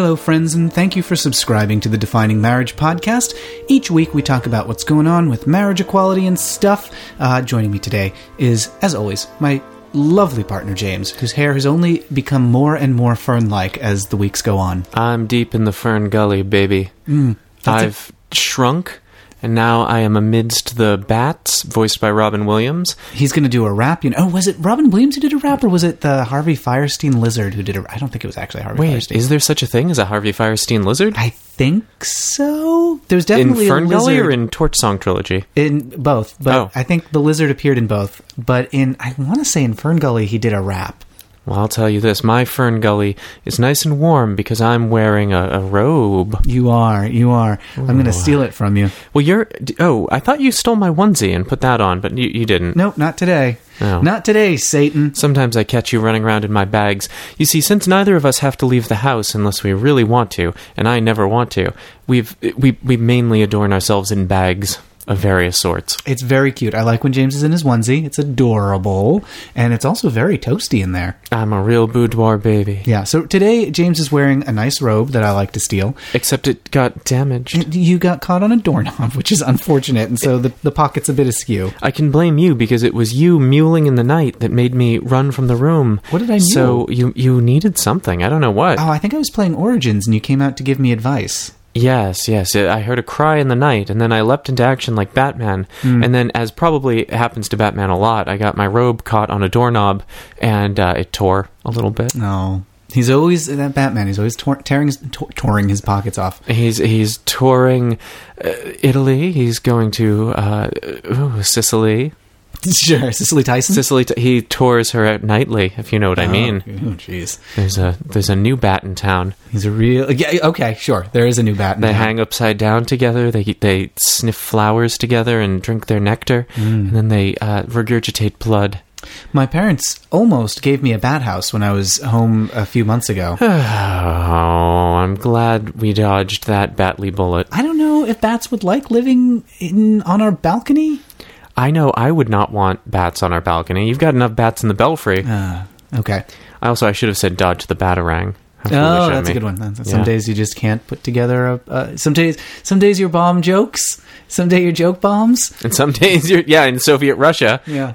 Hello, friends, and thank you for subscribing to the Defining Marriage podcast. Each week we talk about what's going on with marriage equality and stuff. Uh, joining me today is, as always, my lovely partner James, whose hair has only become more and more fern like as the weeks go on. I'm deep in the fern gully, baby. Mm, I've shrunk, and now I am amidst the bats, voiced by Robin Williams. He's going to do a rap. You know, oh, was it Robin Williams who did a rap, or was it the Harvey Fierstein lizard who did a? I don't think it was actually Harvey Wait, Fierstein. is there such a thing as a Harvey Fierstein lizard? I think so. There's in definitely Fern a Gully lizard or in Torch Song Trilogy? in both, but Oh. I think the lizard appeared in both. But in I want to say in Fern Gully he did a rap. Well, I'll tell you this: my Fern Gully is nice and warm because I'm wearing a, a robe. You are, you are. I'm going to steal it from you. Well, you're. Oh, I thought you stole my onesie and put that on, but you, you didn't. Nope, not today. Oh. Not today, Satan. Sometimes I catch you running around in my bags. You see, since neither of us have to leave the house unless we really want to, and I never want to, we've we we mainly adorn ourselves in bags of various sorts. It's very cute. I like when James is in his onesie. It's adorable, and it's also very toasty in there. I'm a real boudoir baby. Yeah. So today James is wearing a nice robe that I like to steal. Except it got damaged. You got caught on a doorknob, which is unfortunate, and so the the pocket's a bit askew. I can blame you because it was you mewling in the night that made me run from the room. What did I So you you needed something. I don't know what. Oh, I think I was playing Origins, and you came out to give me advice. Yes, yes. I heard a cry in the night, and then I leapt into action like Batman. Hmm. And then, as probably happens to Batman a lot, I got my robe caught on a doorknob, and uh, it tore a little bit. No, he's always that Batman. He's always tor- tearing his, tor- touring his pockets off. He's he's touring uh, Italy. He's going to uh, ooh, Sicily. Sure, Cicely Tyson. Cicely, T- he tours her out nightly, if you know what I mean. Oh, jeez. There's a there's a new bat in town. He's a real. Yeah, okay, sure. There is a new Batman. They hang upside down together. They they sniff flowers together and drink their nectar, and then they uh, regurgitate blood. My parents almost gave me a bat house when I was home a few months ago. Oh, I'm glad we dodged that Batley bullet. I don't know if bats would like living in on our balcony. I know I would not want bats on our balcony. You've got enough bats in the belfry. Uh, okay. I also I should have said dodge the batarang. How Oh, that's a good one. That's- Some Yeah. days you just can't put together a. Uh, some days, some days your bomb jokes. Some day your joke bombs. And some days you're yeah in Soviet Russia. Yeah.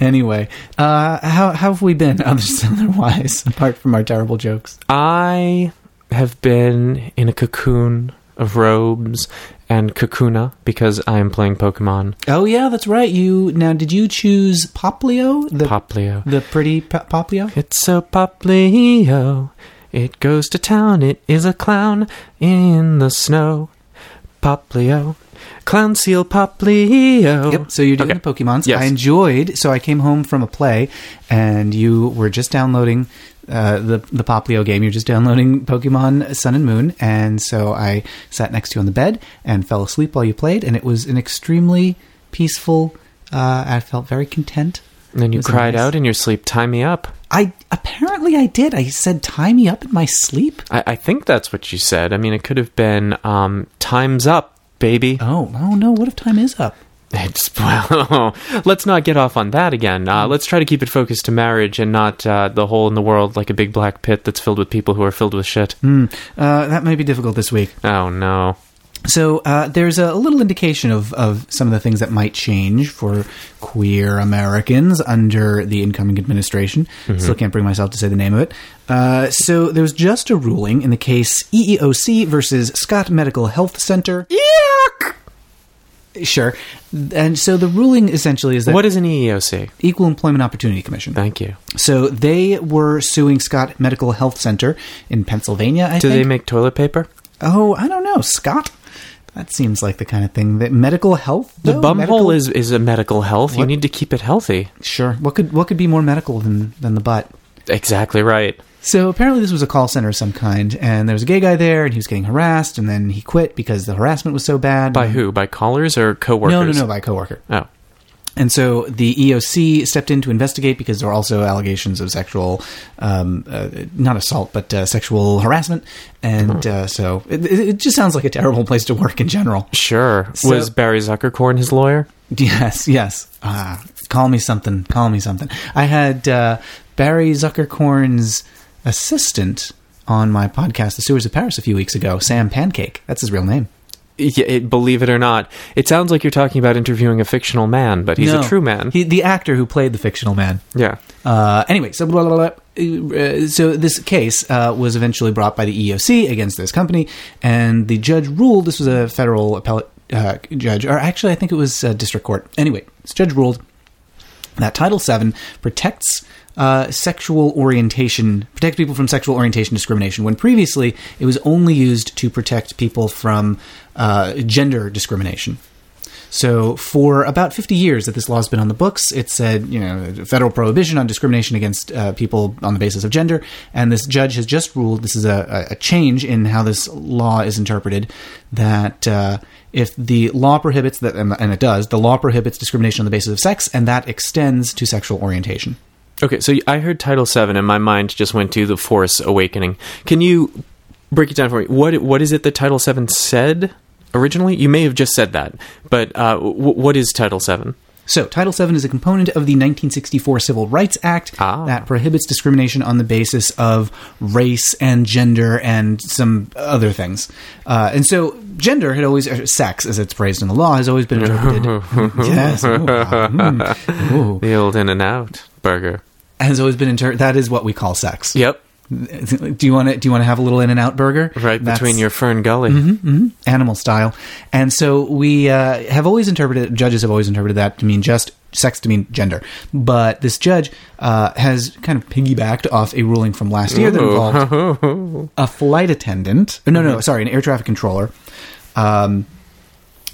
Anyway, uh, how how have we been otherwise apart from our terrible jokes? I have been in a cocoon of robes and Kakuna because I am playing Pokemon Oh yeah, that's right. You now did you choose Poplio, the Poplio. the pretty P- Poplio? It's a Poplio. It goes to town. It is a clown in the snow. Poplio. Clown seal Poplio. Yep. So you're doing Okay. the Pokemons. Yes. I enjoyed. So I came home from a play, and you were just downloading uh, the the Poplio game. You're just downloading Pokemon Sun and Moon, and so I sat next to you on the bed and fell asleep while you played, and it was an extremely peaceful. Uh, I felt very content. And then you cried nice. out in your sleep, tie me up. I apparently I did. I said, "Tie me up in my sleep." I, I think that's what you said. I mean, it could have been um, time's up, baby. Oh, oh no! What if time is up? It's, well, let's not get off on that again. Uh, let's try to keep it focused to marriage and not uh, the hole in the world like a big black pit that's filled with people who are filled with shit. Hmm. Uh, that may be difficult this week. Oh, no. So uh, there's a little indication of, of some of the things that might change for queer Americans under the incoming administration. Still can't bring myself to say the name of it. Uh, so there was just a ruling in the case EEOC versus Scott Medical Health Center. Yuck! Sure. And so the ruling essentially is that What is an EEOC? Equal Employment Opportunity Commission. Thank you. So they were suing Scott Medical Health Center in Pennsylvania. I Do think. they make toilet paper? Oh, I don't know, Scott. That seems like the kind of thing that medical health. The though? bum Medical- hole is, is a medical health. You need to keep it healthy. sure. What could what could be more medical than than the butt? Exactly right. So apparently this was a call center of some kind, and there was a gay guy there, and he was getting harassed, and then he quit because the harassment was so bad. By who? By callers or coworkers? No, no, no, by a coworker. Oh. And so the EOC stepped in to investigate because there were also allegations of sexual, um, uh, not assault, but uh, sexual harassment. And uh, so it, it it just sounds like a terrible place to work in general. Sure. So- Was Barry Zuckerkorn his lawyer? Yes, yes. Ah, call me something. Call me something. I had uh, Barry Zuckerkorn's assistant on my podcast, The Sewers of Paris, a few weeks ago. Sam Pancake. That's his real name. Yeah, it, believe it or not, it sounds like you're talking about interviewing a fictional man, but he's No. a true man. He, the actor who played the fictional man. yeah. Uh, anyway, so blah, blah, blah. Uh, so this case uh, was eventually brought by the EOC against this company, and the judge ruled this was a federal appellate uh, judge, or actually, I think it was a district court. Anyway, this judge ruled that Title VII protects uh, sexual orientation, protects people from sexual orientation discrimination, when previously it was only used to protect people from uh, gender discrimination. So, for about 50 years that this law has been on the books, it said, you know, federal prohibition on discrimination against uh, people on the basis of gender. And this judge has just ruled this is a, a change in how this law is interpreted that uh, if the law prohibits that, and it does, the law prohibits discrimination on the basis of sex, and that extends to sexual orientation. Okay, so I heard Title VII, and my mind just went to the Force Awakening. Can you break it down for me? What What is it that Title VII said originally? You may have just said that, but uh, w- what is Title VII? So, Title VII is a component of the 1964 Civil Rights Act Ah. that prohibits discrimination on the basis of race and gender and some other things. Uh, and so, gender had always, sex, as it's phrased in the law, has always been interpreted. yes. Ooh, mm. Ooh. The old In and Out burger. Has always been inter- That is what we call sex. Yep, Do you want to? Do you want to have a little In and Out burger? right That's- between your Fern Gully. animal style. And so we uh, have always interpreted, judges have always interpreted that to mean just sex to mean gender. But this judge uh, has kind of piggybacked off a ruling from last year that involved a flight attendant. No, no, no, sorry, an air traffic controller. Um,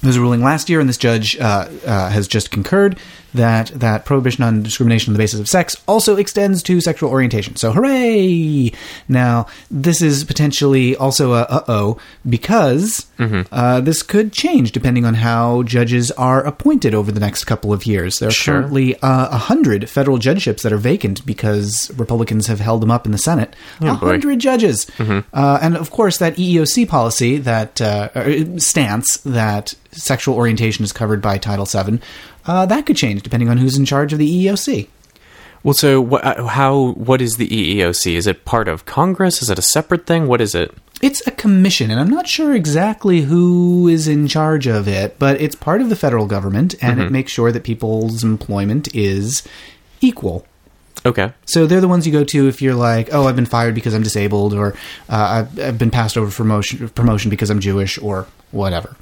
there was a ruling last year, and this judge uh, uh, has just concurred that that prohibition on discrimination on the basis of sex also extends to sexual orientation. So, hooray! Now, this is potentially also a uh oh because uh, this could change depending on how judges are appointed over the next couple of years. There are Sure. currently uh, a hundred federal judgeships that are vacant because Republicans have held them up in the Senate. A Oh, hundred judges, uh, and of course that EEOC policy that uh, stance that sexual orientation is covered by Title VII. Uh, that could change depending on who's in charge of the EEOC. Well, so wh- uh, how? What is the EEOC? Is it part of Congress? Is it a separate thing? What is it? It's a commission, and I'm not sure exactly who is in charge of it, but it's part of the federal government, and it makes sure that people's employment is equal. Okay. So they're the ones you go to if you're like, oh, I've been fired because I'm disabled, or uh, I've, I've been passed over for promotion, promotion because I'm Jewish, or whatever.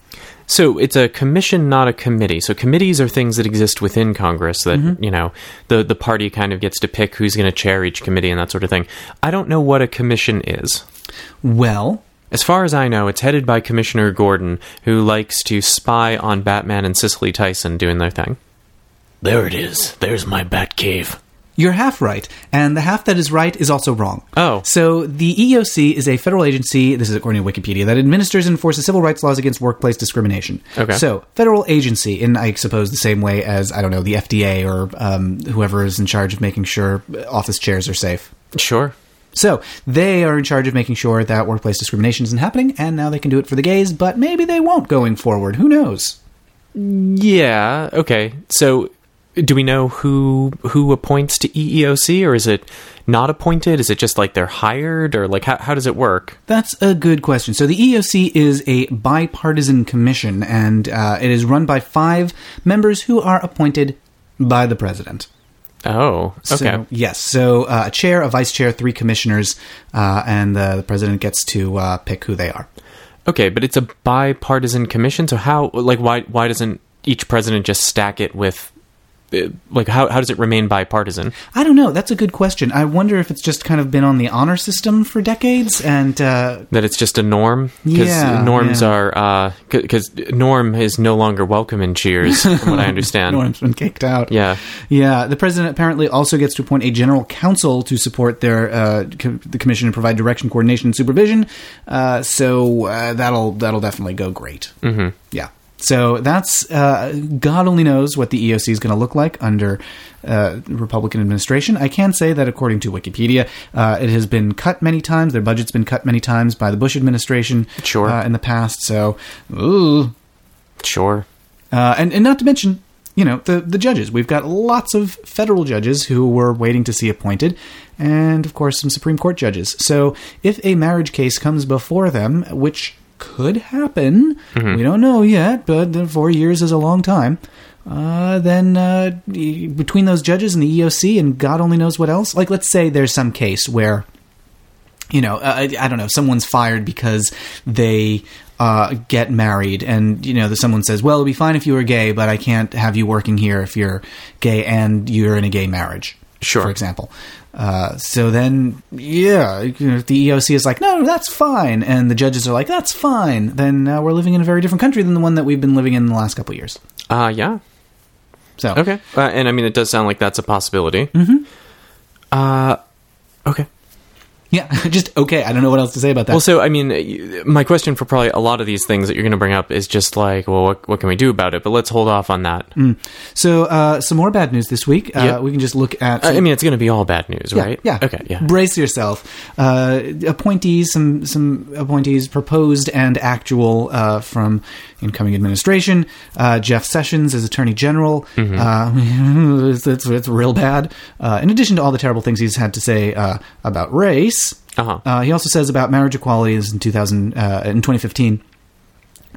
So it's a commission, not a committee. So committees are things that exist within Congress that Mm-hmm. you know the the party kind of gets to pick who's going to chair each committee and that sort of thing. I don't know what a commission is. Well, As far as I know, it's headed by Commissioner Gordon, who likes to spy on Batman and Cicely Tyson doing their thing. There it is. There's my Batcave. You're half right, and the half that is right is also wrong. Oh. So the EEOC is a federal agency, this is according to Wikipedia, that administers and enforces civil rights laws against workplace discrimination. Okay. So, federal agency, in I suppose the same way as, I don't know, the FDA or um, whoever is in charge of making sure office chairs are safe. Sure. So, they are in charge of making sure that workplace discrimination isn't happening, and now they can do it for the gays, but maybe they won't going forward. Who knows? Yeah. Okay. So, do we know who who appoints to EEOC, or is it not appointed? Is it just like they're hired, or like how how does it work? That's a good question. So the EEOC is a bipartisan commission, and uh, it is run by five members who are appointed by the president. Oh, okay. So, yes. So uh, a chair, a vice chair, three commissioners, uh, and the, the president gets to uh, pick who they are. Okay, but it's a bipartisan commission. So how, like, why why doesn't each president just stack it with, like, how how does it remain bipartisan? I don't know. That's a good question. I wonder if it's just kind of been on the honor system for decades, and uh, That it's just a norm because Yeah, norms yeah. are because norm is no longer welcome in Cheers, from what I understand. Norm's been kicked out. Yeah. Yeah, the president apparently also gets to appoint a general counsel to support their uh, co- the commission and provide direction, coordination, and supervision. Uh, so uh, that'll that'll definitely go great. Mm-hmm. Yeah. So that's uh, God only knows what the EOC is going to look like under uh, Republican administration. I can say that according to Wikipedia, uh, it has been cut many times. Their budget's been cut many times by the Bush administration. Sure. Uh, in the past. So, ooh. Sure. Uh, and, and not to mention, you know the the judges. We've got lots of federal judges who we're waiting to see appointed, and of course some Supreme Court judges. So if a marriage case comes before them, which could happen, we don't know yet, but the four years is a long time. Uh, then uh, between those judges and the EOC and God only knows what else. Like, let's say there's some case where you know, uh, I, I don't know, someone's fired because they uh, get married, and you know, that someone says, "Well, it'd be fine if you were gay, but I can't have you working here if you're gay and you're in a gay marriage." Sure. for example. Uh, so then, yeah, you know, the EOC is like, "No, that's fine," and the judges are like, "That's fine," then uh, we're living in a very different country than the one that we've been living in the last couple of years. Uh, yeah. So, Okay. Uh, and I mean, it does sound like that's a possibility. Mm-hmm. Uh, okay. Yeah, just okay. I don't know what else to say about that. Well, so I mean, my question for probably a lot of these things that you're going to bring up is just like, well, what, what can we do about it? But let's hold off on that. so uh, some more bad news this week. Uh, We can just look at. I mean, it's going to be all bad news, Yeah, right? Yeah. Okay. Yeah. Brace yourself. Uh, appointees, some some appointees proposed and actual uh, from incoming administration. Uh, Jeff Sessions as Attorney General. Uh, it's, it's, it's real bad. Uh, in addition to all the terrible things he's had to say uh, about race, Uh-huh. uh, he also says about marriage equalities in 2000 uh, in 2015.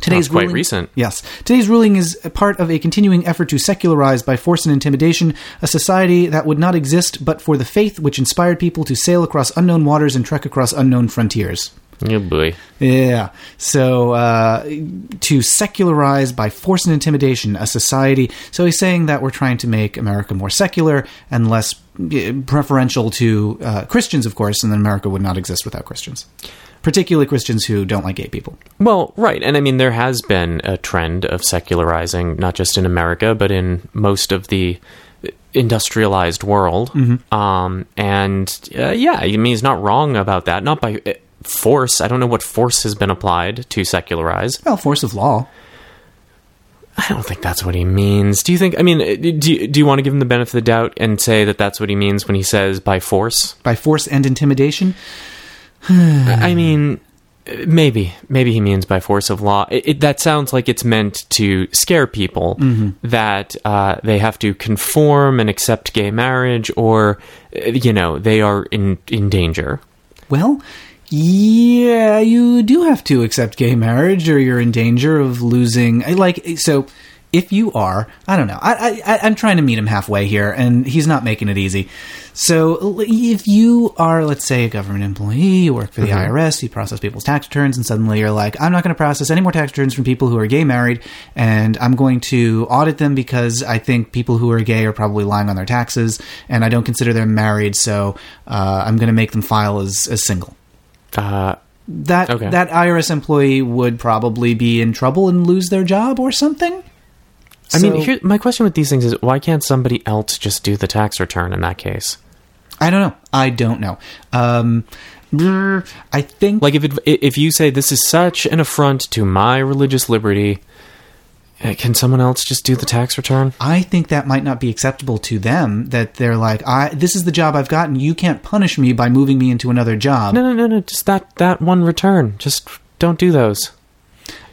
Today's quite ruling, recent. Yes. Today's ruling is a part of a continuing effort to secularize by force and intimidation a society that would not exist but for the faith which inspired people to sail across unknown waters and trek across unknown frontiers. Oh boy. Yeah. So uh, to secularize by force and intimidation a society. So he's saying that we're trying to make America more secular and less eh, preferential to uh, Christians, of course, and then America would not exist without Christians, particularly Christians who don't like gay people. Well, right. And I mean, there has been a trend of secularizing, not just in America, but in most of the industrialized world. Um, and uh, yeah, I mean, he's not wrong about that. Not by uh, force. I don't know what force has been applied to secularize. Well, force of law. I don't think that's what he means. Do you think? I mean, uh, do you, do you want to give him the benefit of the doubt and say that that's what he means when he says by force? By force and intimidation. I mean, uh, maybe, maybe he means by force of law. It, it, that sounds like it's meant to scare people that uh, they have to conform and accept gay marriage, or uh, you know, they are in in danger. Well, yeah, you do have to accept gay marriage, or you're in danger of losing. Like, so if you are, I don't know. I, I, I'm trying to meet him halfway here, and he's not making it easy. So if you are, let's say, a government employee, you work for the IRS, you process people's tax returns, and suddenly you're like, I'm not going to process any more tax returns from people who are gay married, and I'm going to audit them because I think people who are gay are probably lying on their taxes, and I don't consider them married, so uh, I'm going to make them file as, as single Uh, that Okay. that IRS employee would probably be in trouble and lose their job or something. I mean, here, my question with these things is, why can't somebody else just do the tax return in that case? I don't know. I don't know. Um, I think Like, if it, if you say this is such an affront to my religious liberty, can someone else just do the tax return? I think that might not be acceptable to them. That they're like, I this is the job I've gotten. You can't punish me by moving me into another job. No, no, no, no. Just that that one return. Just don't do those.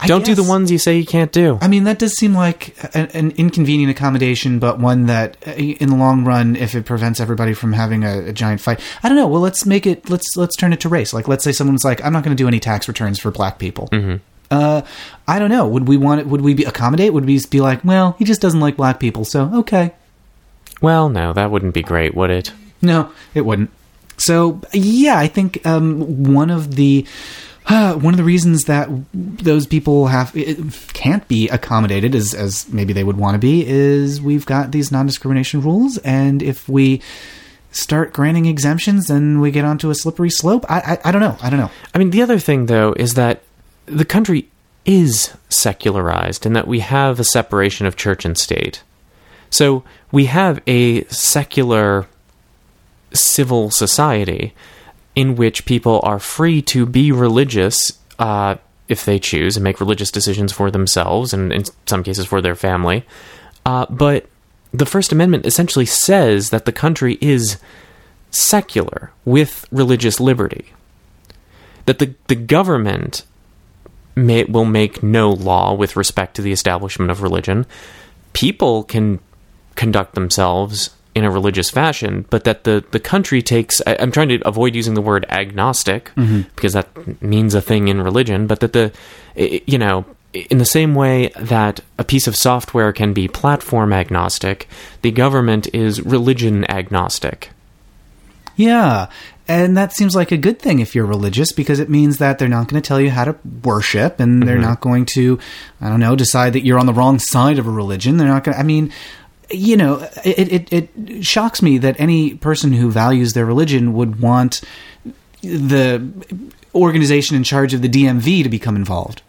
I don't do the ones you say you can't do. I mean, that does seem like an, an inconvenient accommodation, but one that, uh, in the long run, if it prevents everybody from having a, a giant fight, I don't know. Well, let's make it. Let's let's turn it to race. Like, let's say someone's like, I'm not going to do any tax returns for black people. Mm-hmm. Uh, I don't know. Would we want it? Would we be accommodate? Would we be like, well, he just doesn't like black people, so okay. Well, no, that wouldn't be great, would it? No, it wouldn't. So yeah, I think um, one of the uh, one of the reasons that those people have it can't be accommodated as as maybe they would want to be is we've got these non discrimination rules, and if we start granting exemptions, then we get onto a slippery slope. I, I I don't know. I don't know. I mean, the other thing, though, is that the country is secularized in that we have a separation of church and state. So we have a secular civil society in which people are free to be religious uh, if they choose and make religious decisions for themselves and in some cases for their family. Uh, but the First Amendment essentially says that the country is secular with religious liberty that the the government may, will make no law with respect to the establishment of religion, people can conduct themselves in a religious fashion, but that the, the country takes. I, I'm trying to avoid using the word agnostic mm-hmm. because that means a thing in religion, but that the, you know, in the same way that a piece of software can be platform agnostic, the government is religion agnostic. Yeah. And that seems like a good thing if you're religious because it means that they're not going to tell you how to worship and they're mm-hmm. not going to, I don't know, decide that you're on the wrong side of a religion. They're not going to, I mean, you know, it, it, it shocks me that any person who values their religion would want the organization in charge of the DMV to become involved.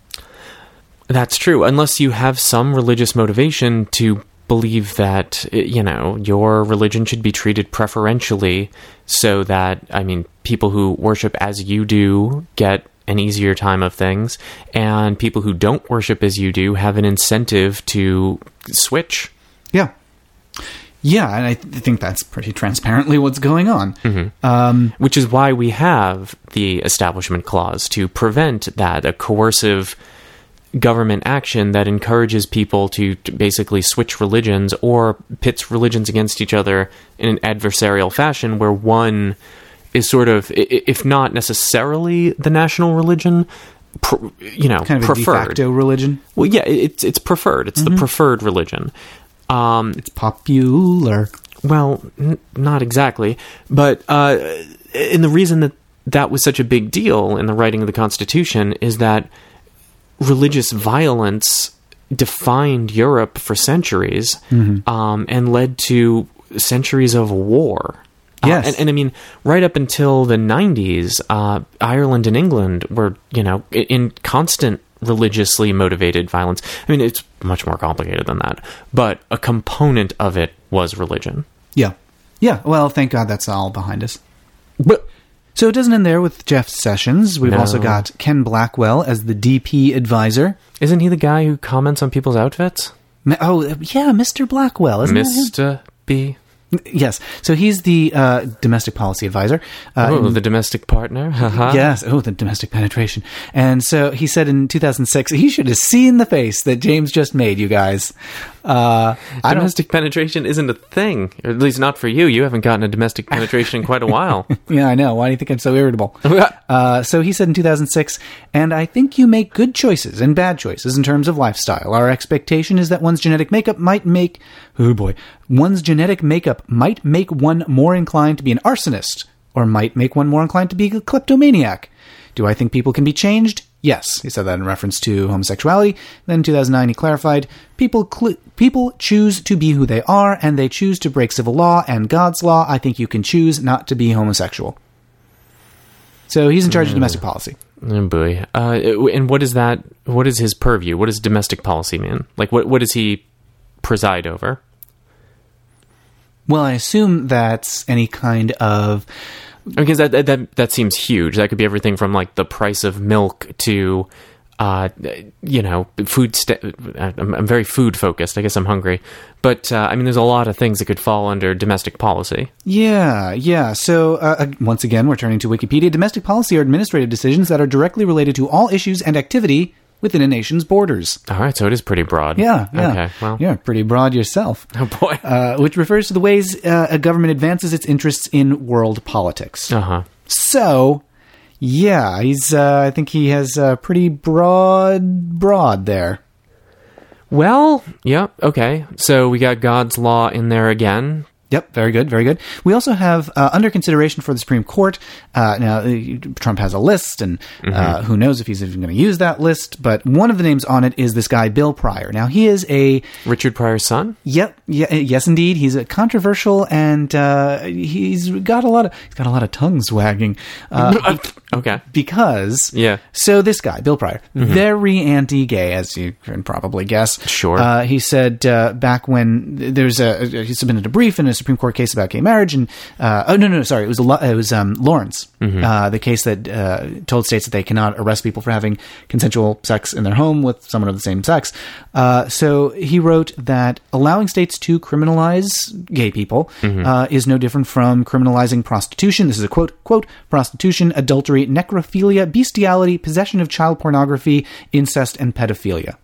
That's true, unless you have some religious motivation to believe that, you know, your religion should be treated preferentially so that, I mean, people who worship as you do get an easier time of things, and people who don't worship as you do have an incentive to switch. Yeah. Yeah, and I th- think that's pretty transparently what's going on. Um, Which is why we have the Establishment Clause to prevent that, a coercive government action that encourages people to, to basically switch religions or pits religions against each other in an adversarial fashion where one is sort of, if not necessarily the national religion, pr- you know, kind of a de facto religion. Well, yeah, it's it's preferred. It's the preferred religion. Um, It's popular. well, n- not exactly, but uh, and the reason that that was such a big deal in the writing of the Constitution is that religious violence defined Europe for centuries um, and led to centuries of war. Uh, Yes. and, and I mean, right up until the 90s, uh, Ireland and England were, you know, i- in constant religiously motivated violence. I mean, it's much more complicated than that, but a component of it was religion. Yeah. Yeah. Well, thank God that's all behind us. But So it doesn't end there with Jeff Sessions. We've No. also got Ken Blackwell as the DP advisor. isn't he the guy who comments on people's outfits? Oh, yeah, Mr. Blackwell, isn't? Mr. B. Yes. So he's the uh, domestic policy advisor. Uh, Oh, the domestic partner. Yes. Oh, the domestic penetration. And so he said in 2006, he should have seen the face that James just made, you guys. Uh, Domestic penetration isn't a thing, or at least not for you. You haven't gotten a domestic penetration in quite a while. Yeah, I know. Why do you think I'm so irritable? Uh, so he said in 2006, and I think you make good choices and bad choices in terms of lifestyle. Our expectation is that one's genetic makeup might make, oh boy, one's genetic makeup might make one more inclined to be an arsonist, or might make one more inclined to be a kleptomaniac. Do I think people can be changed? Yes. He said that in reference to homosexuality. Then in 2009, he clarified, people, cl- people choose to be who they are, and they choose to break civil law and God's law. I think you can choose not to be homosexual. So he's in charge of domestic policy. Oh boy. Uh, and what is that? What is his purview? What does domestic policy mean? Like, what what does he preside over? Well, I assume that's any kind of Because that that that, seems huge. That could be everything from like the price of milk to. Uh, you know, food. St- I'm, I'm very food focused. I guess I'm hungry, but uh, I mean, there's a lot of things that could fall under domestic policy. Yeah, yeah. So, uh, once again, we're turning to Wikipedia. Domestic policy are administrative decisions that are directly related to all issues and activity within a nation's borders. All right, so it is pretty broad. Yeah, yeah. Okay. Well. You're pretty broad yourself. Oh boy. Uh, which refers to the ways uh, a government advances its interests in world politics. Uh huh. So, yeah, he's. Uh, I think he has a pretty broad, broad there. Well, yeah, okay. So we got God's law in there again. Yep, very good, very good. We also have uh, under consideration for the Supreme Court. Uh, now, uh, Trump has a list, and uh, who knows if he's even going to use that list. But one of the names on it is this guy, Bill Pryor. Now, he is a Richard Pryor's son? Yep. Yeah, yes, indeed. He's a controversial, and uh, he's got a lot of he's got a lot of tongues wagging. Uh, okay. because Yeah. So this guy, Bill Pryor, very anti-gay, as you can probably guess. Sure. Uh, he said uh, back when th- there's a he submitted a brief in a Supreme Court case about gay marriage, and uh, oh no no sorry it was it was um, Lawrence, uh, the case that uh, told states that they cannot arrest people for having consensual sex in their home with someone of the same sex. Uh, so he wrote that allowing states to criminalize gay people uh, is no different from criminalizing prostitution. This is a quote quote prostitution, adultery, necrophilia, bestiality, possession of child pornography, incest, and pedophilia.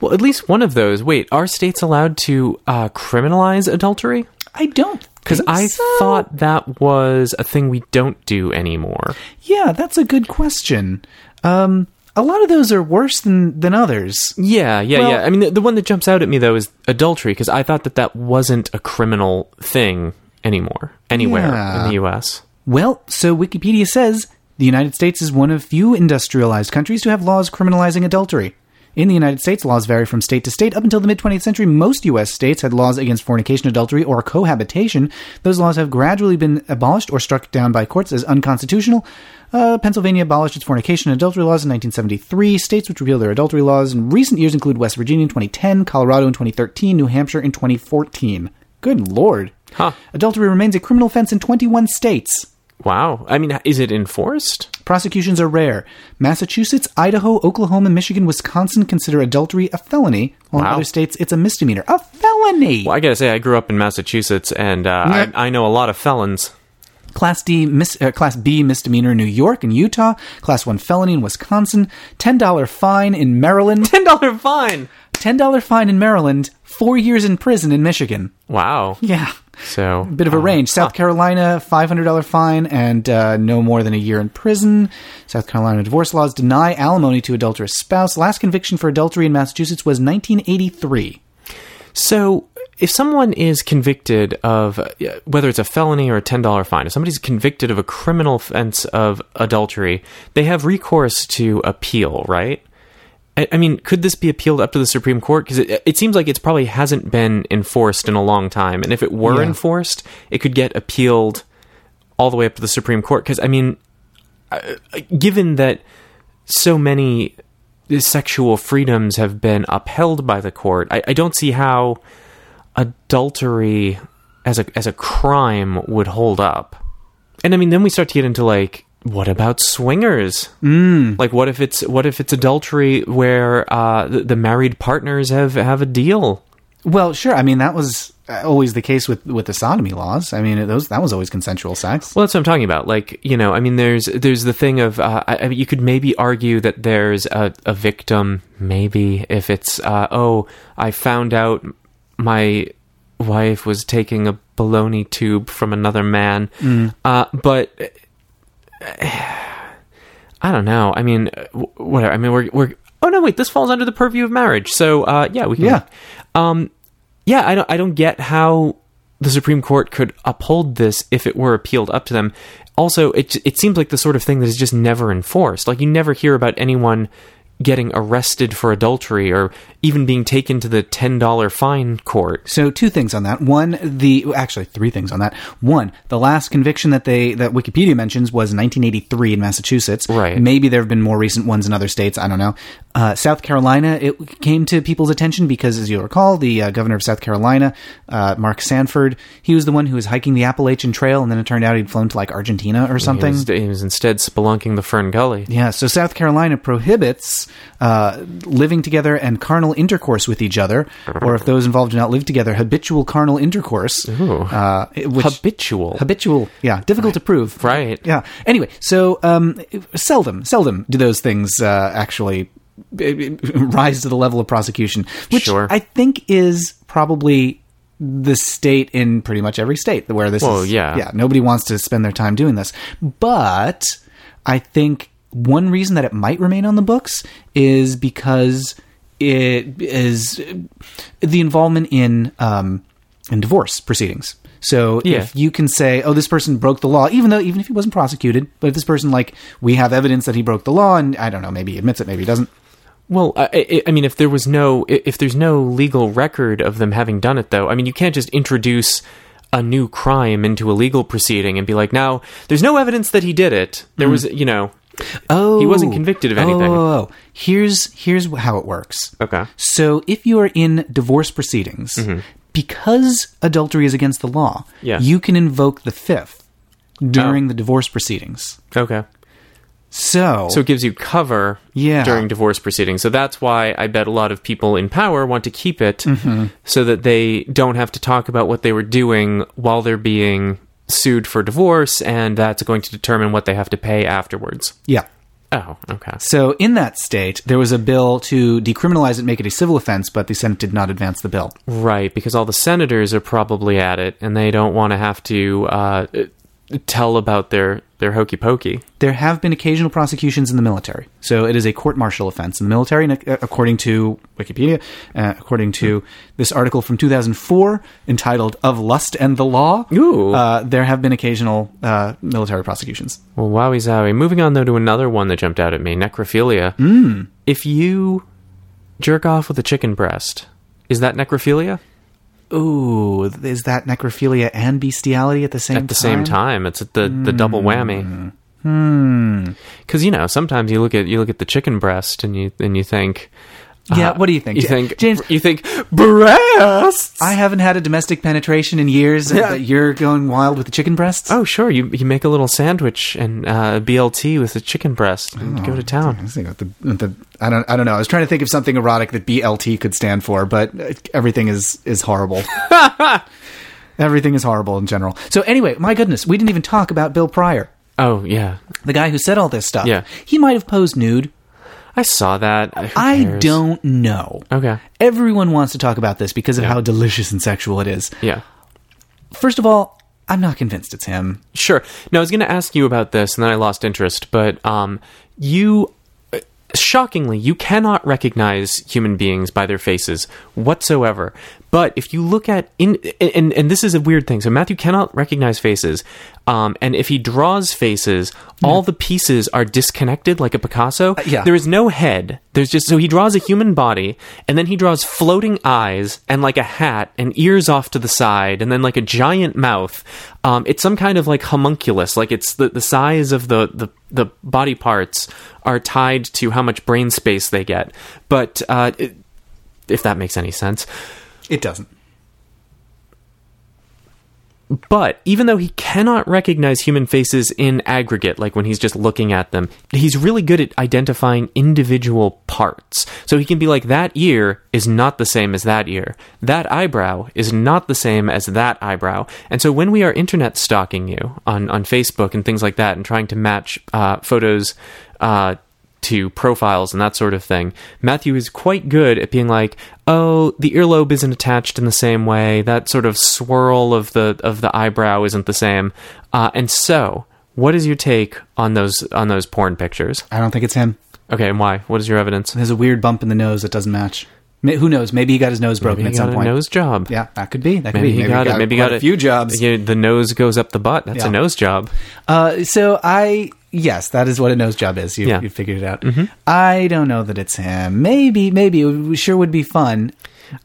Well, at least one of those. Wait, are states allowed to uh, criminalize adultery? I don't Because I so. thought that was a thing we don't do anymore. Yeah, that's a good question. Um, a lot of those are worse than than others. Yeah, yeah, Well- yeah. I mean, the, the one that jumps out at me though is adultery because I thought that that wasn't a criminal thing anymore anywhere Yeah. in the U.S. Well, so Wikipedia says the United States is one of few industrialized countries to have laws criminalizing adultery. In the United States, laws vary from state to state. Up until the mid 20th century, most U.S. states had laws against fornication, adultery, or cohabitation. Those laws have gradually been abolished or struck down by courts as unconstitutional. Uh, Pennsylvania abolished its fornication and adultery laws in 1973. States which repealed their adultery laws in recent years include West Virginia in 2010, Colorado in 2013, New Hampshire in 2014. Good lord. Huh. Adultery remains a criminal offense in 21 states. Wow. I mean, is it enforced? Prosecutions are rare. Massachusetts, Idaho, Oklahoma, Michigan, Wisconsin consider adultery a felony, while in other states it's a misdemeanor. A felony! Well, I gotta say, I grew up in Massachusetts, and uh, Yeah. I, I know a lot of felons. Class D, mis- uh, Class B misdemeanor in New York and Utah. Class 1 felony in Wisconsin. $10 fine in Maryland. Ten dollar fine. $10 fine in Maryland. Four years in prison in Michigan. Wow. Yeah. So a Bit of a uh, range. South Carolina, $500 fine and uh, no more than a year in prison. South Carolina divorce laws deny alimony to adulterous spouse. Last conviction for adultery in Massachusetts was 1983. So, if someone is convicted of uh, whether it's a felony or a ten dollar fine, if somebody's convicted of a criminal offense of adultery, they have recourse to appeal, right? I, I mean, could this be appealed up to the Supreme Court? Because it, it seems like it's probably hasn't been enforced in a long time, and if it were Yeah. enforced, it could get appealed all the way up to the Supreme Court. Because I mean, given that so many sexual freedoms have been upheld by the court, I, I don't see how adultery as a as a crime would hold up. And I mean, then we start to get into like, what about swingers? Mm. Like, what if it's what if it's adultery where uh, the, the married partners have have a deal? Well, sure. I mean, that was uh, always the case with, with the sodomy laws. I mean, those that was always consensual sex. Well, that's what I'm talking about. Like, you know, I mean, there's there's the thing of uh, I, you could maybe argue that there's a, a victim, maybe if it's uh, oh, I found out my wife was taking a baloney tube from another man, uh, but. I don't know. I mean, uh, whatever. I mean, we're we're. Oh no, wait. This falls under the purview of marriage. So, uh, yeah, we can. Yeah. Um, yeah. I don't. I don't get how the Supreme Court could uphold this if it were appealed up to them. Also, it it seems like the sort of thing that is just never enforced. Like you never hear about anyone getting arrested for adultery or even being taken to the ten dollar fine court. So two things on that. One, the actually three things on that. One, the last conviction that they that Wikipedia mentions was 1983 in Massachusetts. Right. Maybe there have been more recent ones in other states. I don't know. Uh, South Carolina, it came to people's attention because, as you'll recall, the uh, governor of South Carolina, uh, Mark Sanford, he was the one who was hiking the Appalachian Trail, and then it turned out he'd flown to like Argentina or something. He was, he was instead spelunking the Fern Gully. Yeah, so South Carolina prohibits uh, living together and carnal intercourse with each other, or if those involved do not live together, habitual carnal intercourse. Uh, which, Habitual. habitual, yeah, difficult to prove. Right. Yeah. Anyway, so um, seldom, seldom do those things uh, actually rise to the level of prosecution, which Sure. I think is probably the state in pretty much every state where this Well, is. yeah. yeah, nobody wants to spend their time doing this, but I think one reason that it might remain on the books is because it is the involvement in um, in divorce proceedings. So Yeah. if you can say, "Oh, this person broke the law," even though even if he wasn't prosecuted, but if this person like we have evidence that he broke the law, and I don't know, maybe he admits it, maybe he doesn't. Well, I, I- I mean, if there was no, if there's no legal record of them having done it, though, I mean, you can't just introduce a new crime into a legal proceeding and be like, now there's no evidence that he did it. There was, you know, Oh, He wasn't convicted of anything. Oh, oh, oh. here's here's how it works. okay, So if you are in divorce proceedings, because adultery is against the law, Mm-hmm. Yeah. you can invoke the fifth during Oh. the divorce proceedings. okay. So, So it gives you cover Yeah. during divorce proceedings. So that's why I bet a lot of people in power want to keep it Mm-hmm. so that they don't have to talk about what they were doing while they're being sued for divorce, and that's going to determine what they have to pay afterwards. yeah. Oh, okay. So, in that state, there was a bill to decriminalize it, make it a civil offense, but the Senate did not advance the bill. Right, because all the senators are probably at it, and they don't want to have to uh, tell about their their hokey pokey. There have been occasional prosecutions in the military. So it is a court martial offense in the military, and according to Wikipedia, uh, according to this article from 2004 entitled Of Lust and the Law, Ooh. Uh, there have been occasional uh, military prosecutions. Well, wowie zowie. Moving on though to another one that jumped out at me: necrophilia. Hmm. If you jerk off with a chicken breast, is that necrophilia? Ooh, is that necrophilia and bestiality at the same time? At the same time, it's the the double whammy. Hmm. Because you know, sometimes you look at you look at the chicken breast and you and you think, Yeah, uh, what do you think? You think James- You think breasts? I haven't had a domestic penetration in years, and Yeah. you're going wild with the chicken breasts? Oh, sure. You you make a little sandwich and uh, BLT with a chicken breast and go to town. was thinking the, the, I don't, I don't know. I was trying to think of something erotic that BLT could stand for, but uh, everything is is horrible. everything is horrible in general. So anyway, my goodness, we didn't even talk about Bill Pryor, Oh yeah, the guy who said all this stuff. Yeah. he might have posed nude. I saw that. I don't know. Okay. Everyone wants to talk about this because of how delicious and sexual it is. Yeah. First of all, I'm not convinced it's him. Sure. No, I was going to ask you about this, and then I lost interest. But um, you, uh, shockingly, you cannot recognize human beings by their faces whatsoever. But if you look at in and and this is a weird thing. So Matthew cannot recognize faces, um, and if he draws faces, all the pieces are disconnected, like a Picasso. yeah. There is no head. There's just so he draws a human body, and then he draws floating eyes and like a hat and ears off to the side, and then like a giant mouth. Um, it's some kind of like homunculus, like it's the, the size of the, the the body parts are tied to how much brain space they get. But uh, it, if that makes any sense. It doesn't. But even though he cannot recognize human faces in aggregate, like when he's just looking at them, he's really good at identifying individual parts. So he can be like, that ear is not the same as that ear. That eyebrow is not the same as that eyebrow. And so when we are internet stalking you on, on Facebook and things like that and trying to match uh, photos uh, to profiles and that sort of thing. Matthew is quite good at being like, "Oh, the earlobe isn't attached in the same way. That sort of swirl of the of the eyebrow isn't the same." Uh, and so, what is your take on those on those porn pictures? I don't think it's him. Okay, and why? What is your evidence? There's a weird bump in the nose that doesn't match. Ma- Who knows? Maybe he got his nose broken Maybe at he some got a point. nose job. Yeah, that could be. That could Maybe be. he got it. Maybe got a few jobs. Yeah, the nose goes up the butt. That's Yeah. a nose job. Uh, so I yes, that is what a nose job is. You, Yeah. you figured it out. I don't know that it's him. Maybe, maybe it would- sure would be fun.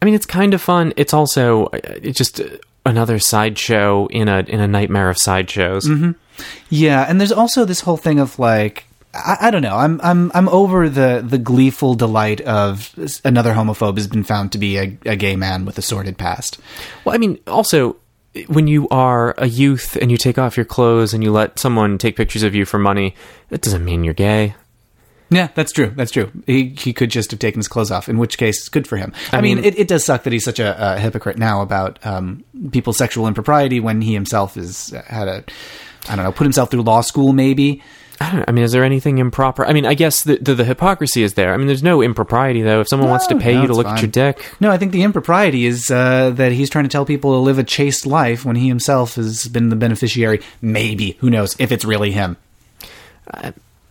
I mean, it's kind of fun. It's also uh, it's just another sideshow in a in a nightmare of sideshows. Yeah, and there's also this whole thing of like I, I don't know. I'm I'm I'm over the the gleeful delight of another homophobe has been found to be a, a gay man with a sordid past. Well, I mean, also when you are a youth and you take off your clothes and you let someone take pictures of you for money, that doesn't mean you're gay. Yeah, that's true. That's true. He he could just have taken his clothes off, in which case, it's good for him. I, I mean, mean- it, it does suck that he's such a, a hypocrite now about um, people's sexual impropriety when he himself is had a I don't know put himself through law school maybe. I don't know. I mean, is there anything improper? I mean, I guess the, the, the hypocrisy is there. I mean, there's no impropriety, though. If someone wants to pay no, you to look at your dick, No, I think the impropriety is uh, that he's trying to tell people to live a chaste life when he himself has been the beneficiary. Maybe who knows if it's really him.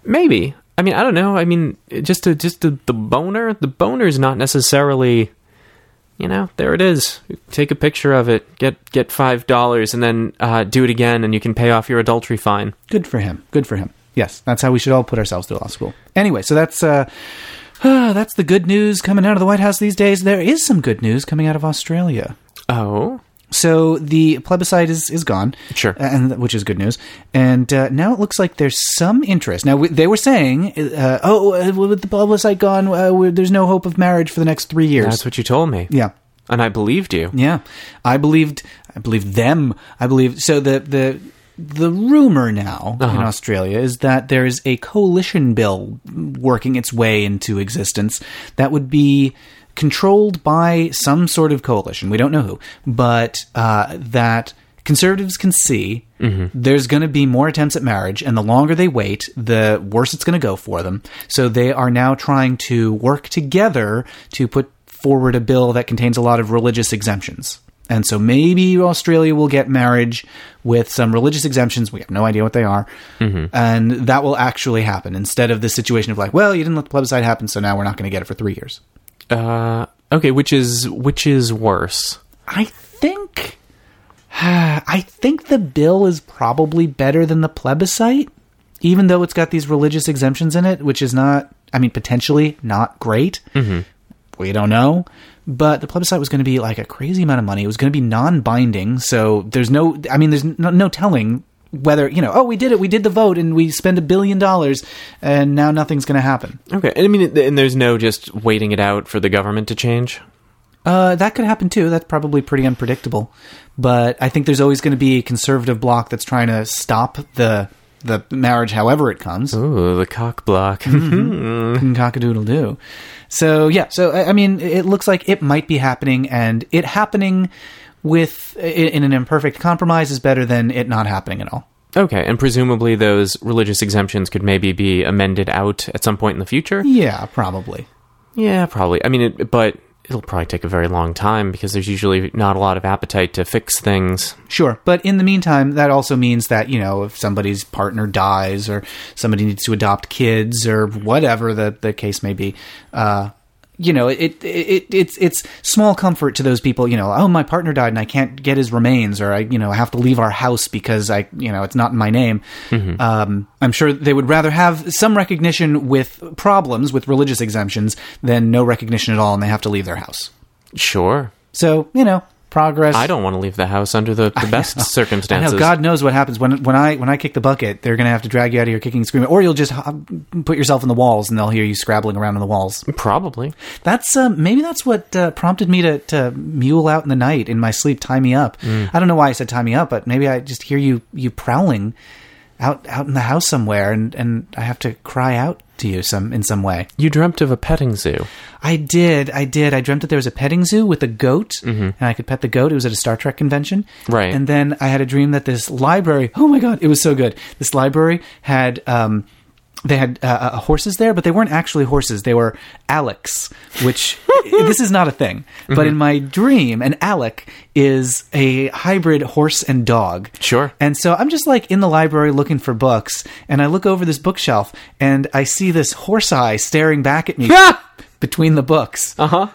maybe. I mean, I don't know. I mean, just to, just to, the boner, the boner is not necessarily, you know, there it is. Take a picture of it, get get five dollars, and then uh, do it again, and you can pay off your adultery fine. Good for him. Good for him. Yes, that's how we should all put ourselves through law school. Anyway, so that's uh, that's the good news coming out of the White House these days. There is some good news coming out of Australia. Oh, So the plebiscite is is gone, Sure. and which is good news. And uh, now it looks like there's some interest. Now w- they were saying, uh, "Oh, uh, with the plebiscite gone, uh, we're, there's no hope of marriage for the next three years." that's what you told me. yeah, And I believed you. yeah. I believed. I believed them. I believed. So the the the rumor now in Uh-huh. Australia is that there is a coalition bill working its way into existence that would be controlled by some sort of coalition. We don't know who, but uh, that conservatives can see there's going to be more attempts at marriage, and the longer they wait, the worse it's going to go for them. So they are now trying to work together to put forward a bill that contains a lot of religious exemptions. And so maybe Australia will get marriage with some religious exemptions. We have no idea what they are. And that will actually happen instead of the situation of like, well, you didn't let the plebiscite happen, so now we're not going to get it for three years. Uh, okay, which is which is worse? I think I think the bill is probably better than the plebiscite, even though it's got these religious exemptions in it, which is not, I mean, potentially not great. Mm-hmm. We don't know. But the plebiscite was going to be like a crazy amount of money. It was going to be non binding. So there's no, I mean, there's no, no telling whether, you know, oh, we did it. We did the vote and we spent a billion dollars and now nothing's going to happen. Okay, and I mean, and there's no just waiting it out for the government to change. Uh, that could happen too. That's probably pretty unpredictable. But I think there's always going to be a conservative bloc that's trying to stop the the marriage, however it comes. Ooh, the cock block. Mm-hmm. Cockadoodle doo. So yeah. So I mean, it looks like it might be happening, and it happening with in in an imperfect compromise is better than it not happening at all. okay, and presumably those religious exemptions could maybe be amended out at some point in the future. Yeah, probably. Yeah, probably. I mean, it, but it'll probably take a very long time because there's usually not a lot of appetite to fix things. Sure, but in the meantime, that also means that you know if somebody's partner dies or somebody needs to adopt kids or whatever the the case may be, uh, you know, it, it it's it's small comfort to those people. You know, oh, my partner died and I can't get his remains, or I you know have to leave our house because I you know it's not in my name. Um, I'm sure they would rather have some recognition with problems with religious exemptions than no recognition at all, and they have to leave their house. Sure. So you know, progress. I don't want to leave the house under the, the best I circumstances. know God knows what happens when when I when I kick the bucket. They're going to have to drag you out of here kicking and screaming, or you'll just uh, put yourself in the walls, and they'll hear you scrabbling around in the walls. Probably. That's uh, maybe that's what uh, prompted me to, to mule out in the night in my sleep, tie me up. I don't know why I said tie me up, but maybe I just hear you you prowling out out in the house somewhere, and, and I have to cry out to you some in some way. You dreamt of a petting zoo. I did, I did. I dreamt that there was a petting zoo with a goat, and I could pet the goat. It was at a Star Trek convention, Right. And then I had a dream that this library. Oh my god, it was so good. This library had. Um, they had uh, uh, horses there, but they weren't actually horses. They were Alex, which this is not a thing. But in my dream, an Alec is a hybrid horse and dog. Sure. And so I'm just like in the library looking for books, and I look over this bookshelf, and I see this horse eye staring back at me between the books. Uh-huh.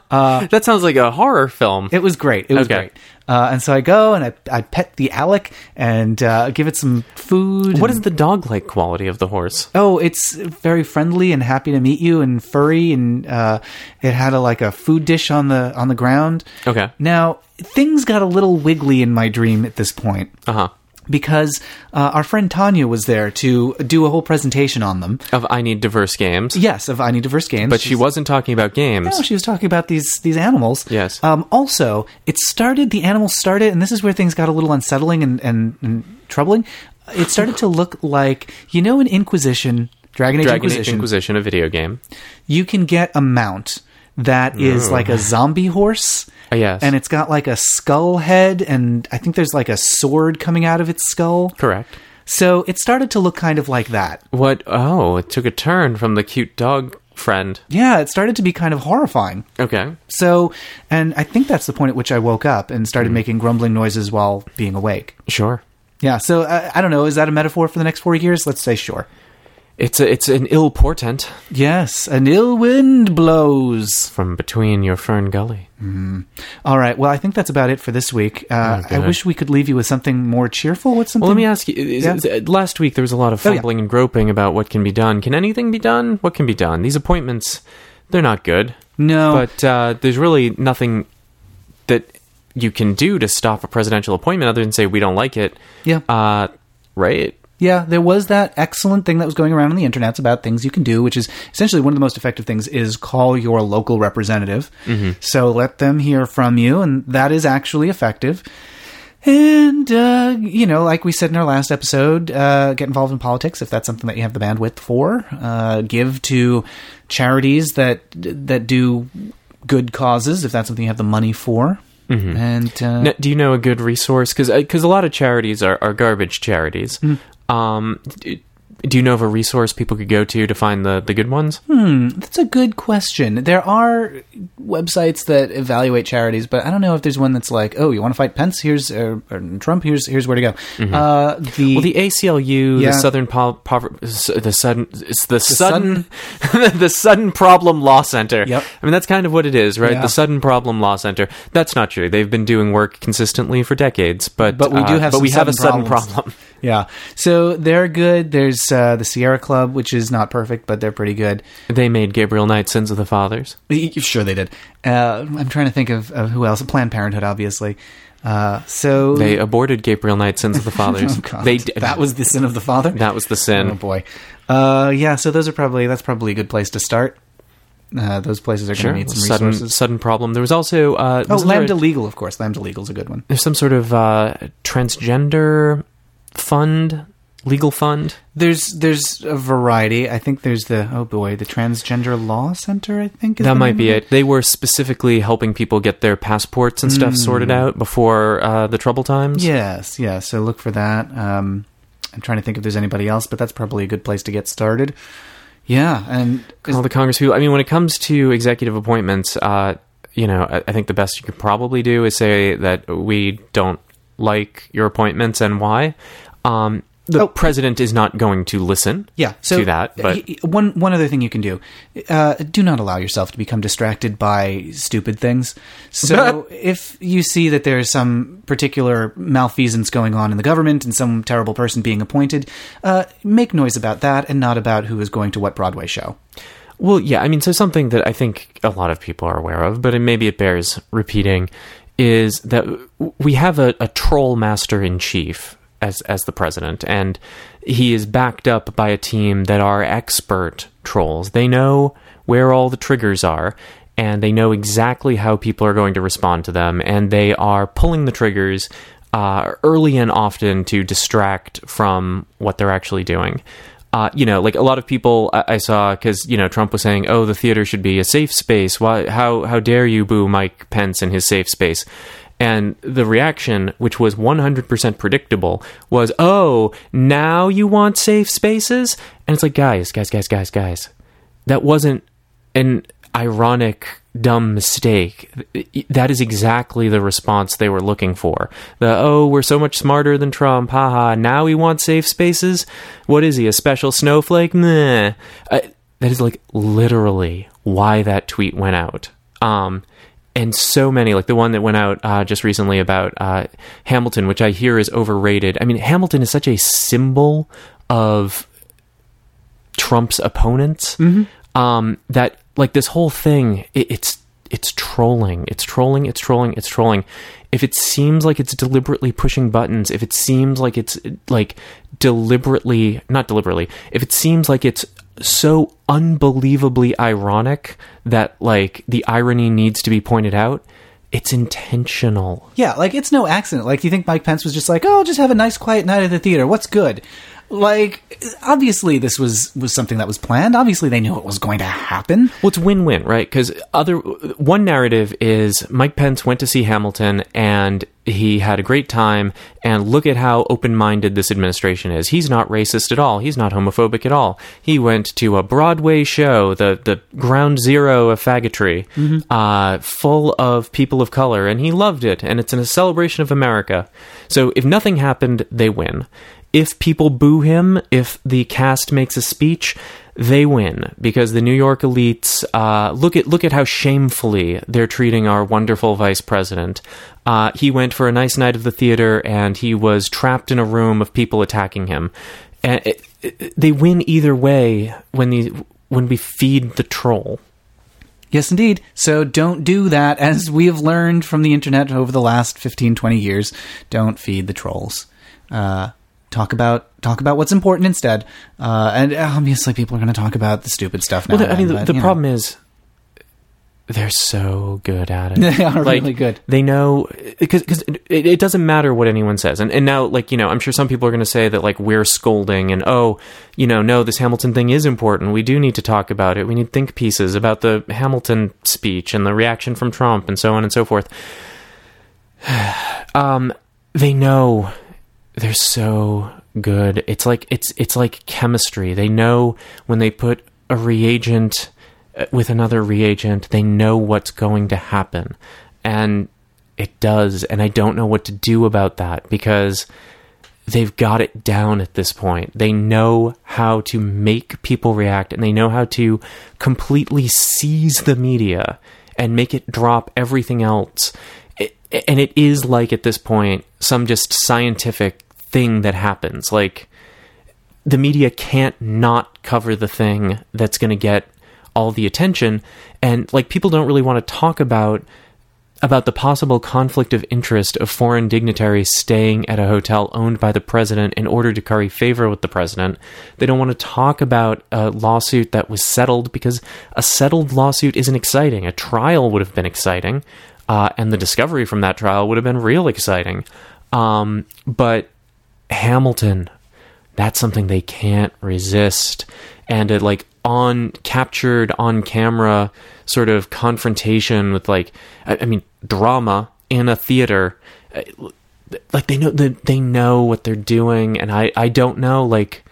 that sounds like a horror film. It was great. It was Okay. great. Uh, and so I go and I, I pet the Alec and uh, give it some food. what and- is the dog-like quality of the horse? Oh, it's very friendly and happy to meet you and furry, and uh, it had a like a food dish on the on the ground. Okay. Now things got a little wiggly in my dream at this point Uh-huh. Because uh, our friend Tanya was there to do a whole presentation on them. Of I Need Diverse Games. Yes, of I Need Diverse Games, But she wasn't talking about games. no, she was talking about these these animals. Yes. Um, also, it started. The animals started, and this is where things got a little unsettling and, and, and troubling. It started to look like you know, in Inquisition, Dragon Age Dragon Age Inquisition, Inquisition, a video game. you can get a mount that is like a zombie horse. Uh, yes. And it's got like a skull head, and I think there's like a sword coming out of its skull. Correct. So it started to look kind of like that. What? Oh, it took a turn from the cute dog friend. Yeah, it started to be kind of horrifying. Okay. So, and I think that's the point at which I woke up and started making grumbling noises while being awake. Sure. Yeah, so uh, I don't know. Is that a metaphor for the next four years? Let's say sure. It's a, it's an ill portent Yes, an ill wind blows. from between your fern gully. All right. Well, I think that's about it for this week. Uh, I wish we could leave you with something more cheerful. What's something? Well, let me ask you. Is, Yeah. is- last week there was a lot of Oh, yeah. fumbling and groping about what can be done. Can anything be done? What can be done? These appointments, they're not good. No. But uh, there's really nothing that you can do to stop a presidential appointment other than say we don't like it. Yeah. Uh, right. Yeah, there was that excellent thing that was going around on the internet about things you can do, which is essentially one of the most effective things is call your local representative. So let them hear from you, and that is actually effective. And, uh, you know, like we said in our last episode, uh, get involved in politics if that's something that you have the bandwidth for. Uh, give to charities that that do good causes if that's something you have the money for. And uh, Now, do you know a good resource? Because a lot of charities are, are garbage charities. Hmm. Um, do you know of a resource people could go to to find the, the good ones? Hmm, that's a good question. There are websites that evaluate charities, but I don't know if there's one that's like, oh, you want to fight Pence? Here's uh, or Trump. Here's here's where to go. Uh, the Well, the ACLU, Yeah. the Southern po- Pover- s- the sudden, it's the, sudden, the sudden problem law center. Yep. I mean, that's kind of what it is, right? Yeah. The sudden problem law center. That's not true. They've been doing work consistently for decades, but But we do uh, have but some we have a sudden sudden problem. Yeah, so they're good. There's uh, the Sierra Club, which is not perfect, but they're pretty good. They made Gabriel Knight Sins of the Fathers. Sure, they did. Uh, I'm trying to think of, of who else. Planned Parenthood, obviously. Uh, so They aborted Gabriel Knight Sins of the Fathers. Oh. They d- that was the sin of the father. that was the sin. Oh boy. Uh, yeah. So those are probably that's probably a good place to start. Uh, those places are going to Sure. need some Sudden, resources. sudden problem. There was also uh, Oh, Lambda a- Legal, of course. Lambda Legal is a good one. There's some sort of uh, transgender fund, legal fund. There's there's a variety. I think there's the oh boy the Transgender Law Center. I think is That might be of it. They were specifically helping people get their passports and stuff sorted out before uh, the trouble times. Yes, yeah. So look for that. Um, I'm trying to think if there's anybody else, but that's probably a good place to get started. Yeah, and All the Congress people. I mean, when it comes to executive appointments, uh, you know, I, I think the best you could probably do is say that we don't like your appointments and why. Um, the Oh. president is not going to listen. yeah, so to that, but- one one other thing you can do: uh, do not allow yourself to become distracted by stupid things. So if you see that there is some particular malfeasance going on in the government and some terrible person being appointed, uh, make noise about that and not about who is going to what Broadway show. Well, yeah, I mean, so something that I think a lot of people are aware of, but it, maybe it bears repeating, is that we have a, a troll master in chief as as the president, and he is backed up by a team that are expert trolls. They know where all the triggers are. And they know exactly how people are going to respond to them, and they are pulling the triggers uh, early and often to distract from what they're actually doing uh, you know, like a lot of people I, I saw because you know Trump was saying, "Oh, the theater should be a safe space." Why? How? How dare you boo Mike Pence in his safe space? And the reaction, which was 100% predictable, was, "Oh, now you want safe spaces?" And it's like, guys, guys, guys, guys, guys, that wasn't an ironic dumb mistake. That is exactly the response they were looking for. The oh we're so much smarter than trump haha now we want safe spaces? What is he a special snowflake? Nah. Uh, that is like literally why that tweet went out. Um and so many like the one that went out uh, just recently about uh, hamilton which i hear is overrated i mean hamilton is such a symbol of Trump's opponents. Um, that like this whole thing, it, it's it's trolling, it's trolling, it's trolling, it's trolling. If it seems like it's deliberately pushing buttons, if it seems like it's like deliberately, not deliberately, if it seems like it's so unbelievably ironic that like the irony needs to be pointed out, it's intentional. Yeah, like it's no accident. Like, do you think Mike Pence was just like, "Oh, just have a nice, quiet night at the theater. What's good?" Like, obviously, this was was something that was planned. Obviously, they knew it was going to happen. Well, it's win-win, right? Because other one narrative is Mike Pence went to see Hamilton and he had a great time. And look at how open-minded this administration is. He's not racist at all. He's not homophobic at all. He went to a Broadway show, the the ground zero of faggotry, uh, full of people of color, and he loved it. And it's in a celebration of America. So if nothing happened, they win. If people boo him, if the cast makes a speech, they win because the New York elites uh, look at look at how shamefully they're treating our wonderful vice president. Uh, he went for a nice night of the theater and he was trapped in a room of people attacking him. And it, it, they win either way when the when we feed the troll. Yes, indeed. So don't do that, as we have learned from the internet over the last 15, 20 years. Don't feed the trolls. Uh, talk about talk about what's important instead. Uh, and obviously, people are going to talk about the stupid stuff now. Well, the, I mean, then, the, but, the know. problem is they're so good at it. They are like, really good. They know because because it, it doesn't matter what anyone says, and and now like you know I'm sure some people are going to say that like we're scolding and oh you know no this Hamilton thing is important. We do need to talk about it. We need think pieces about the Hamilton speech and the reaction from Trump and so on and so forth. um, they know they're so good. It's like it's it's like chemistry. They know when they put a reagent uh, with another reagent, they know what's going to happen, and it does. And I don't know what to do about that because they've got it down at this point. They know how to make people react, and they know how to completely seize the media and make it drop everything else. It, and it is like at this point some just scientific thing that happens. Like the media can't not cover the thing that's going to get all the attention, and like people don't really want to talk about about the possible conflict of interest of foreign dignitaries staying at a hotel owned by the president in order to curry favor with the president. They don't want to talk about a lawsuit that was settled because a settled lawsuit isn't exciting. A trial would have been exciting, uh, and the discovery from that trial would have been real exciting. Um, but Hamilton, that's something they can't resist. And it like on captured on camera sort of confrontation with like I, I mean drama in a theater uh, like they know that they know what they're doing. And I I don't know like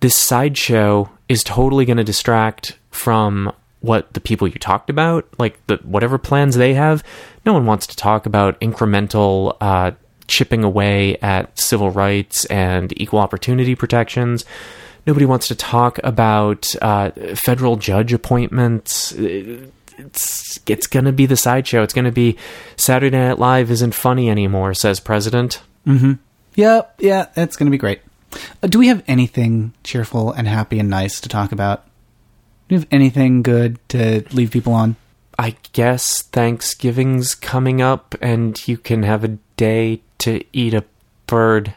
this sideshow is totally going to distract from what the people you talked about like the whatever plans they have. No one wants to talk about incremental uh, chipping away at civil rights and equal opportunity protections Nobody wants to talk about uh, federal judge appointments. It's it's going to be the sideshow. It's going to be Saturday Night Live isn't funny anymore, says President. Mm-hmm. Yeah, yeah, it's going to be great. Uh, do we have anything cheerful and happy and nice to talk about? Do we have anything good to leave people on? I guess Thanksgiving's coming up, and you can have a day to eat a bird.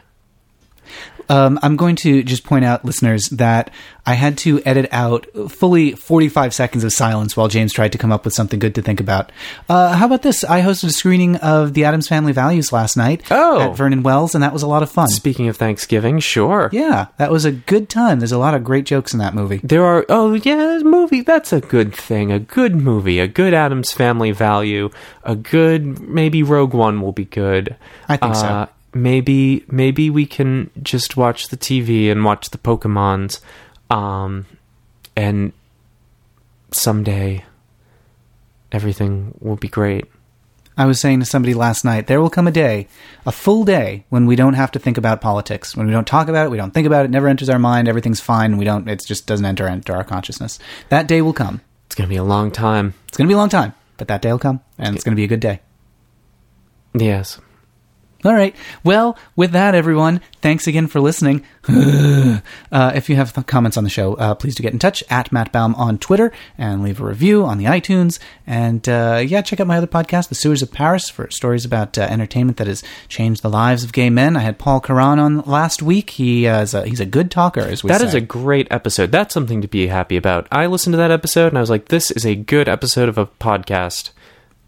Um, I'm going to just point out, listeners, that I had to edit out fully 45 seconds of silence while James tried to come up with something good to think about. Uh, how about this? I hosted a screening of The Addams Family Values last night Oh. at Vernon Wells, and that was a lot of fun. Speaking of Thanksgiving, sure. Yeah, that was a good time. There's a lot of great jokes in that movie. There are oh yeah, movie that's a good thing. A good movie, a good Addams Family value, a good maybe Rogue One will be good. I think so. Maybe maybe we can just watch the TV and watch the Pokemons, um, and someday everything will be great. I was saying to somebody last night, there will come a day, a full day, when we don't have to think about politics. When we don't talk about it, we don't think about it, it never enters our mind, everything's fine, we don't, it just doesn't enter into our consciousness. That day will come. It's gonna be a long time. It's going to be a long time, but that day will come, and it's going to be a good day. Yes. All right. Well, with that, everyone, thanks again for listening. uh, if you have th- comments on the show, uh, please do get in touch at Matt Baum on Twitter and leave a review on the iTunes. And uh, yeah, check out my other podcast, The Sewers of Paris, for stories about uh, entertainment that has changed the lives of gay men. I had Paul Caron on last week. He uh, is a, he's a good talker, as we That say. is a great episode. That's something to be happy about. I listened to that episode and I was like, this is a good episode of a podcast.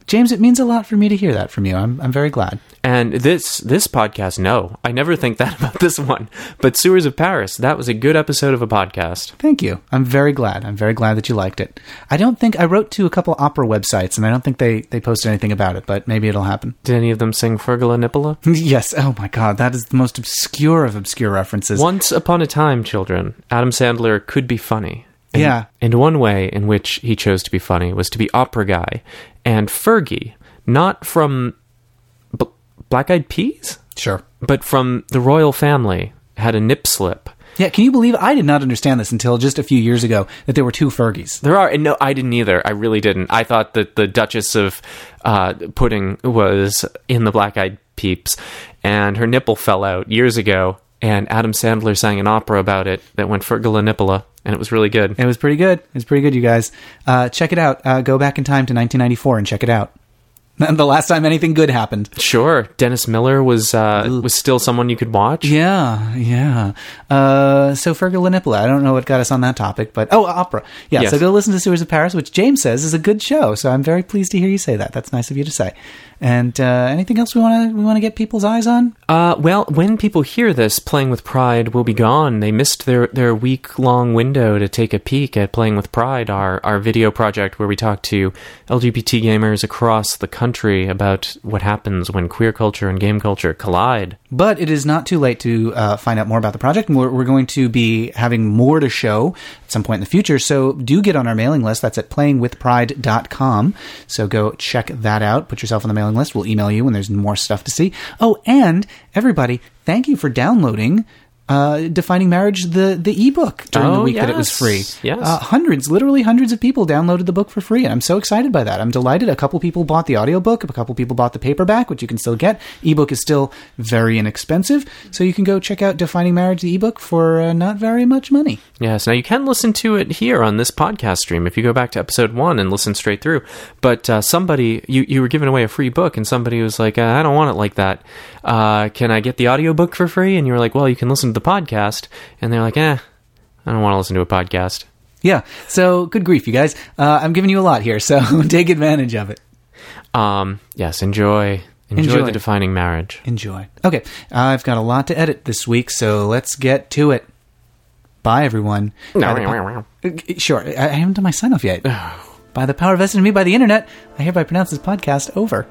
James, it means a lot for me to hear that from you. I'm I'm very glad. And this this podcast, no, I never think that about this one. But Sewers of Paris, that was a good episode of a podcast. Thank you. I'm very glad. I'm very glad that you liked it. I don't think I wrote to a couple opera websites, and I don't think they they posted anything about it, but maybe it'll happen. Did any of them sing Fergala Nipola? yes. Oh my God, that is the most obscure of obscure references. Once upon a time, children, Adam Sandler could be funny. And, Yeah. And one way in which he chose to be funny was to be opera guy. And Fergie, not from B- Black Eyed Peas, Sure. but from the royal family, had a nip slip. Yeah. Can you believe I did not understand this until just a few years ago that there were two Fergies? There are, and no, I didn't either. I really didn't. I thought that the Duchess of uh, Pudding was in the Black Eyed Peeps, and her nipple fell out years ago. And Adam Sandler sang an opera about it that went Fergala Nipola, and it was really good. It was pretty good. It was pretty good, you guys. Uh, check it out. Uh, go back in time to 1994 and check it out. the last time anything good happened. Sure, Dennis Miller was uh, was still someone you could watch. Yeah, yeah. Uh, so Fergal Nipola, I don't know what got us on that topic, but oh, opera. Yeah, Yes. so go listen to Sewers of Paris, which James says is a good show. So I'm very pleased to hear you say that. That's nice of you to say. And uh, anything else we want to we want to get people's eyes on? Uh, well, when people hear this, Playing with Pride will be gone. They missed their, their week long window to take a peek at Playing with Pride, our, our video project where we talk to LGBT gamers across the country country about what happens when queer culture and game culture collide. But it is not too late to uh, find out more about the project. We're, we're going to be having more to show at some point in the future. So do get on our mailing list. That's at playingwithpride.com. So go check that out. Put yourself on the mailing list. We'll email you when there's more stuff to see. Oh, and everybody, thank you for downloading uh, defining marriage the the ebook during the Oh, week that it was free Yes. uh, hundreds literally hundreds of people downloaded the book for free and i'm so excited by that i'm delighted a couple people bought the audiobook a couple people bought the paperback which you can still get ebook is still very inexpensive so you can go check out defining marriage the ebook for uh, not very much money Yes, now you can listen to it here on this podcast stream if you go back to episode one and listen straight through. But uh, somebody, you, you were giving away a free book, and somebody was like, uh, I don't want it like that. Uh, can I get the audiobook for free? And you were like, Well, you can listen to the podcast. And they're like, Eh, I don't want to listen to a podcast. yeah so good grief you guys uh, i'm giving you a lot here so take advantage of it Um, yes, enjoy. Enjoy, Enjoy. the defining marriage. enjoy okay i've got a lot to edit this week so let's get to it bye everyone By the po- Uh, Sure, I I haven't done my sign off yet. by the power vested in me by the internet, I hereby pronounce this podcast over.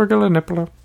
Forgula nippler.